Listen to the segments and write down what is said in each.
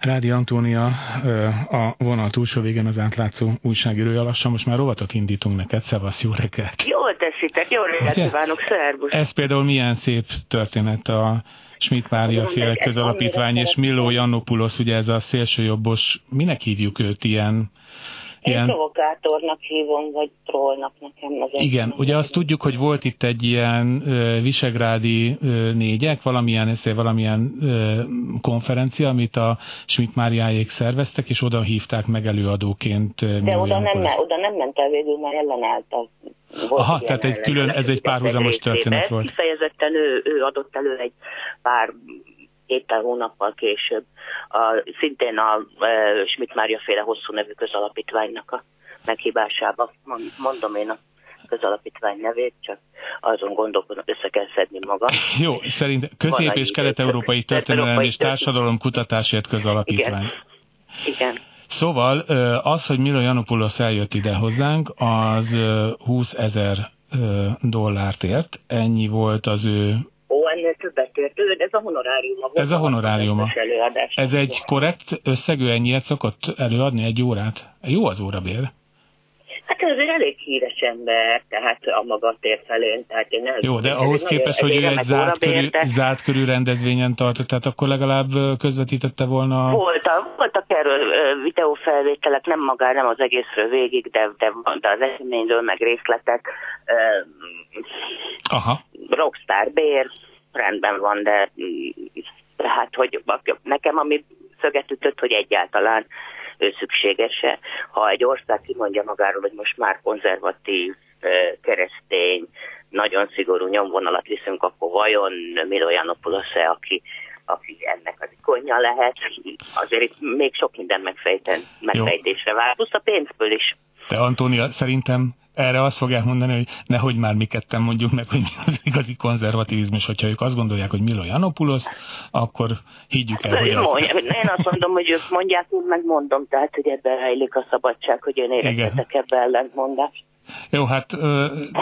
Rádi Antónia a vonal túlsó végén az átlátszó újságírója lassan. Most már rovatot indítunk neked. Szevasz, jó reggelt! Jól teszitek, jó reggelt kívánok, szervusz! Ez például milyen szép történet a Schmidt Mária féle közalapítvány, és Milló Jannopulos, ugye ez a szélsőjobbos, minek hívjuk őt ilyen Ilyen... Provokátornak hívom, vagy trollnak nekem. Az Igen, ugye azt tudjuk, hogy volt itt egy ilyen ö, visegrádi ö, négyek, valamilyen, esze, valamilyen ö, konferencia, amit a Schmidt Máriáék szerveztek, és oda hívták meg előadóként. De oda nem, oda nem ment el végül, mert ellenállt a volt Aha, tehát egy külön, ez egy párhuzamos történet volt. Kifejezetten ő, ő adott elő egy pár héttel, hónappal később a, szintén a e, Schmidt Mária féle hosszú nevű közalapítványnak a meghívásába. Mondom én a közalapítvány nevét, csak azon gondolkodom, össze kell szedni magam. Jó, szerint Közép- és Kelet-Európai Történelem és Társadalom Kutatásért Közalapítvány. Igen. Igen. Szóval az, hogy Milo Janopoulos eljött ide hozzánk, az 20 ezer dollárt ért. Ennyi volt az ő többet ért. Ez a honoráriuma. Ez a honoráriuma. Ez egy korrekt összegű ennyiet szokott előadni egy órát? Jó az órabér. Hát ez azért elég híres ember, tehát a maga tér felén. Tehát én Jó, de ahhoz képest, hogy ő egy zárt körű, zárt körű rendezvényen tartott, tehát akkor legalább közvetítette volna... Voltak, voltak erről videófelvételek, nem magá, nem az egészről végig, de, de, de az eseményről meg részletek. Aha. Rockstar bér, rendben van, de tehát, hogy nekem ami szöget ütött, hogy egyáltalán szükséges-e. Ha egy ország kimondja magáról, hogy most már konzervatív, keresztény, nagyon szigorú nyomvonalat viszünk, akkor vajon Milo Janopoulos-e, aki aki ennek az ikonja lehet. Azért itt még sok minden megfejten, megfejtésre vár, plusz a pénzből is. De Antónia, szerintem erre azt fogják mondani, hogy nehogy már mi ketten mondjuk meg, hogy mi az igazi konzervativizmus, hogyha ők azt gondolják, hogy Milo Janopoulos, akkor higgyük el, hogy az... Én azt mondom, hogy ők mondják, én megmondom, tehát, hogy ebben rejlik a szabadság, hogy én érezhetek ebben ellentmondást. Jó, hát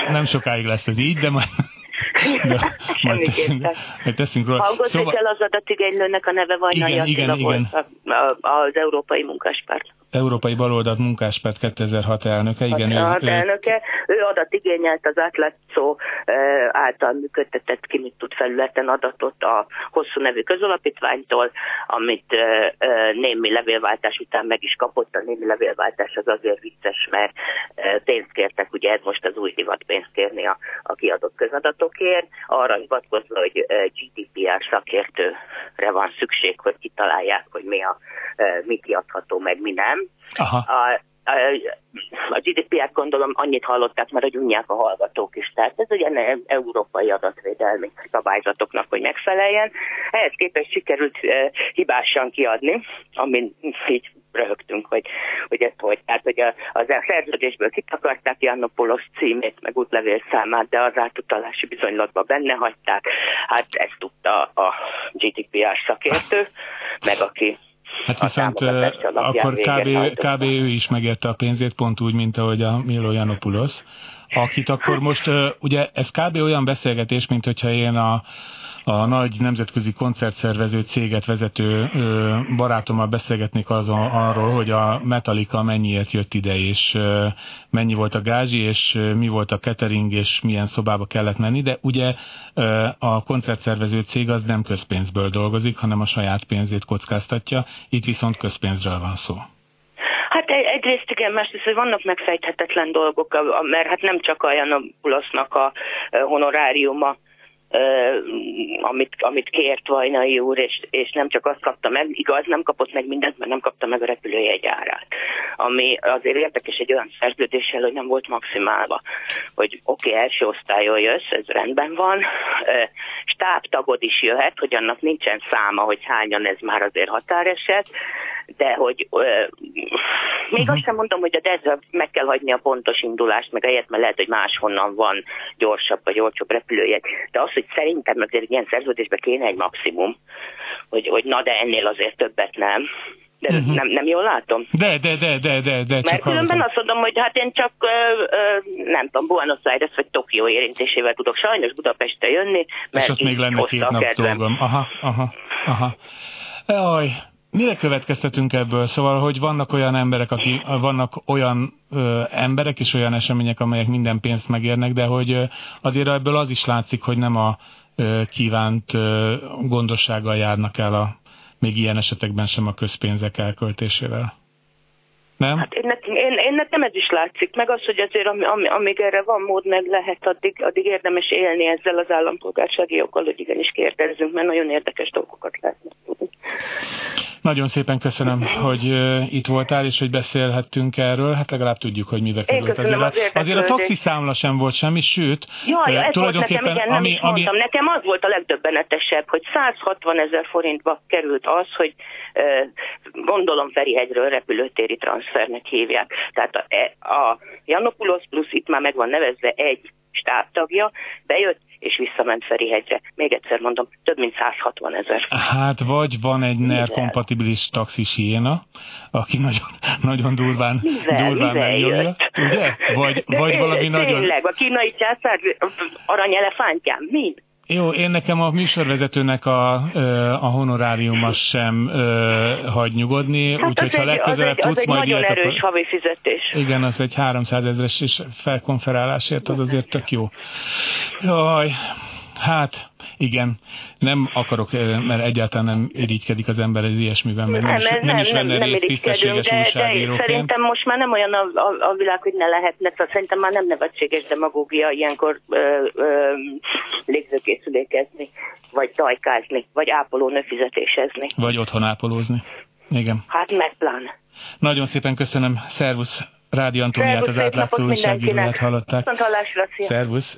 nem sokáig lesz ez így, de majd de majd teszünk, majd teszünk róla. Hallgass szóval... el az adatigénylőnek a neve Vajnai igen, igen, igen. az Európai Munkáspárt. Európai Baloldalt Munkáspárt 2006 elnöke, igen. Ő, ő, elnöke, ő adat igényelt az átlátszó által működtetett tud felületen adatot a hosszú nevű közalapítványtól, amit némi levélváltás után meg is kapott. A némi levélváltás az azért vicces, mert pénzt kértek, ugye ez most az új divat pénzt kérni a, a kiadott közadatokért, arra hivatkozva, hogy GDPR szakértőre van szükség, hogy kitalálják, hogy mi a, mi kiadható, meg mi nem Aha. A, a GDPR-t gondolom annyit hallották, mert hogy unják a hallgatók is. Tehát ez egy európai adatvédelmi szabályzatoknak, hogy megfeleljen. Ehhez képest sikerült uh, hibásan kiadni, amin így röhögtünk, hogy, hogy ezt hogy. Tehát, hogy a, az a szerződésből kitakarták Jannopoulos címét, meg útlevél számát, de az átutalási bizonylatban benne hagyták. Hát ezt tudta a GDPR szakértő, meg aki Hát viszont akkor kb, kb. ő is megérte a pénzét, pont úgy, mint ahogy a Milo Janopoulos, akit akkor most, ugye ez kb. olyan beszélgetés, mint hogyha én a a nagy nemzetközi koncertszervező céget vezető barátommal beszélgetnék azon, arról, hogy a Metallica mennyiért jött ide, és mennyi volt a gázsi, és mi volt a catering, és milyen szobába kellett menni, de ugye a koncertszervező cég az nem közpénzből dolgozik, hanem a saját pénzét kockáztatja, itt viszont közpénzről van szó. Hát egyrészt igen, másrészt, hogy vannak megfejthetetlen dolgok, mert hát nem csak a Janopulosznak a honoráriuma amit, amit kért Vajnai úr, és, és nem csak azt kapta meg, igaz, nem kapott meg mindent, mert nem kapta meg a repülőjegy árát. Ami azért érdekes egy olyan szerződéssel, hogy nem volt maximálva. Hogy oké, okay, első osztályon jössz, ez rendben van, stábtagod is jöhet, hogy annak nincsen száma, hogy hányan ez már azért határeset, de hogy még uh-huh. azt sem mondom, hogy a ezzel meg kell hagyni a pontos indulást, meg helyett, mert lehet, hogy máshonnan van gyorsabb vagy olcsóbb repülőjegy. De az, hogy szerintem azért ilyen szerződésben kéne egy maximum, hogy, hogy na de ennél azért többet nem. De uh-huh. nem, nem jól látom? De, de, de, de, de. de Mert különben azt mondom, hogy hát én csak, ö, ö, nem tudom, Buenos Aires vagy Tokió érintésével tudok sajnos Budapestre jönni, mert És ott még lenne két nap dolgom. Aha, aha, aha. Jaj, mire következtetünk ebből? Szóval, hogy vannak olyan emberek, aki, vannak olyan ö, emberek és olyan események, amelyek minden pénzt megérnek, de hogy ö, azért ebből az is látszik, hogy nem a ö, kívánt ö, gondossággal járnak el a, még ilyen esetekben sem a közpénzek elköltésével. Nem? Hát én, én, én nekem ez is látszik, meg az, hogy azért am, am, amíg erre van mód, meg lehet, addig, addig érdemes élni ezzel az állampolgársági joggal, hogy igenis kérdezzünk, mert nagyon érdekes dolgokat lehetne tudni. Nagyon szépen köszönöm, hogy itt voltál, és hogy beszélhettünk erről. Hát legalább tudjuk, hogy mibe került. Azért, azért, azért a taxiszámla sem volt semmi, sőt, Jaj, ja, tulajdonképpen nekem, igen, ami, ami... Mondtam, nekem az volt a legdöbbenetesebb, hogy 160 ezer forintba került az, hogy gondolom Ferihegyről repülőtéri transfernek hívják. Tehát a, e, a Janopulos plusz itt már meg van nevezve egy stábtagja, bejött és visszament Ferihegyre. Még egyszer mondom, több mint 160 ezer. Hát vagy van egy NER kompatibilis taxis hiéna, aki nagyon, nagyon durván, mivel, durván megnyomja, ugye? Vagy, vagy valami tényleg, nagyon... Tényleg, a kínai császár aranyelefántján, mind? Jó, én nekem a műsorvezetőnek a, a honoráriuma sem ö, hagy nyugodni, hát úgyhogy ha legközelebb tudsz az majd egy nagyon ilyet, erős akkor... havi fizetés. Igen, az egy 300 ezeres és felkonferálásért, az azért tök jó. Jaj, hát igen, nem akarok, mert egyáltalán nem irigykedik az ember az ilyesmiben, mert nem, nem, is, nem, nem is venne nem, részt tisztességes de, de szerintem most már nem olyan a, a, a világ, hogy ne lehetne, szóval szerintem már nem nevetséges demagógia ilyenkor ö, ö, légzőkészülékezni, vagy dajkázni, vagy ápolónő fizetésezni. Vagy otthon ápolózni. Igen. Hát meg plán. Nagyon szépen köszönöm. Szervusz! Rádi Antoniát az átlátszó újságíróját hallották. Szervusz!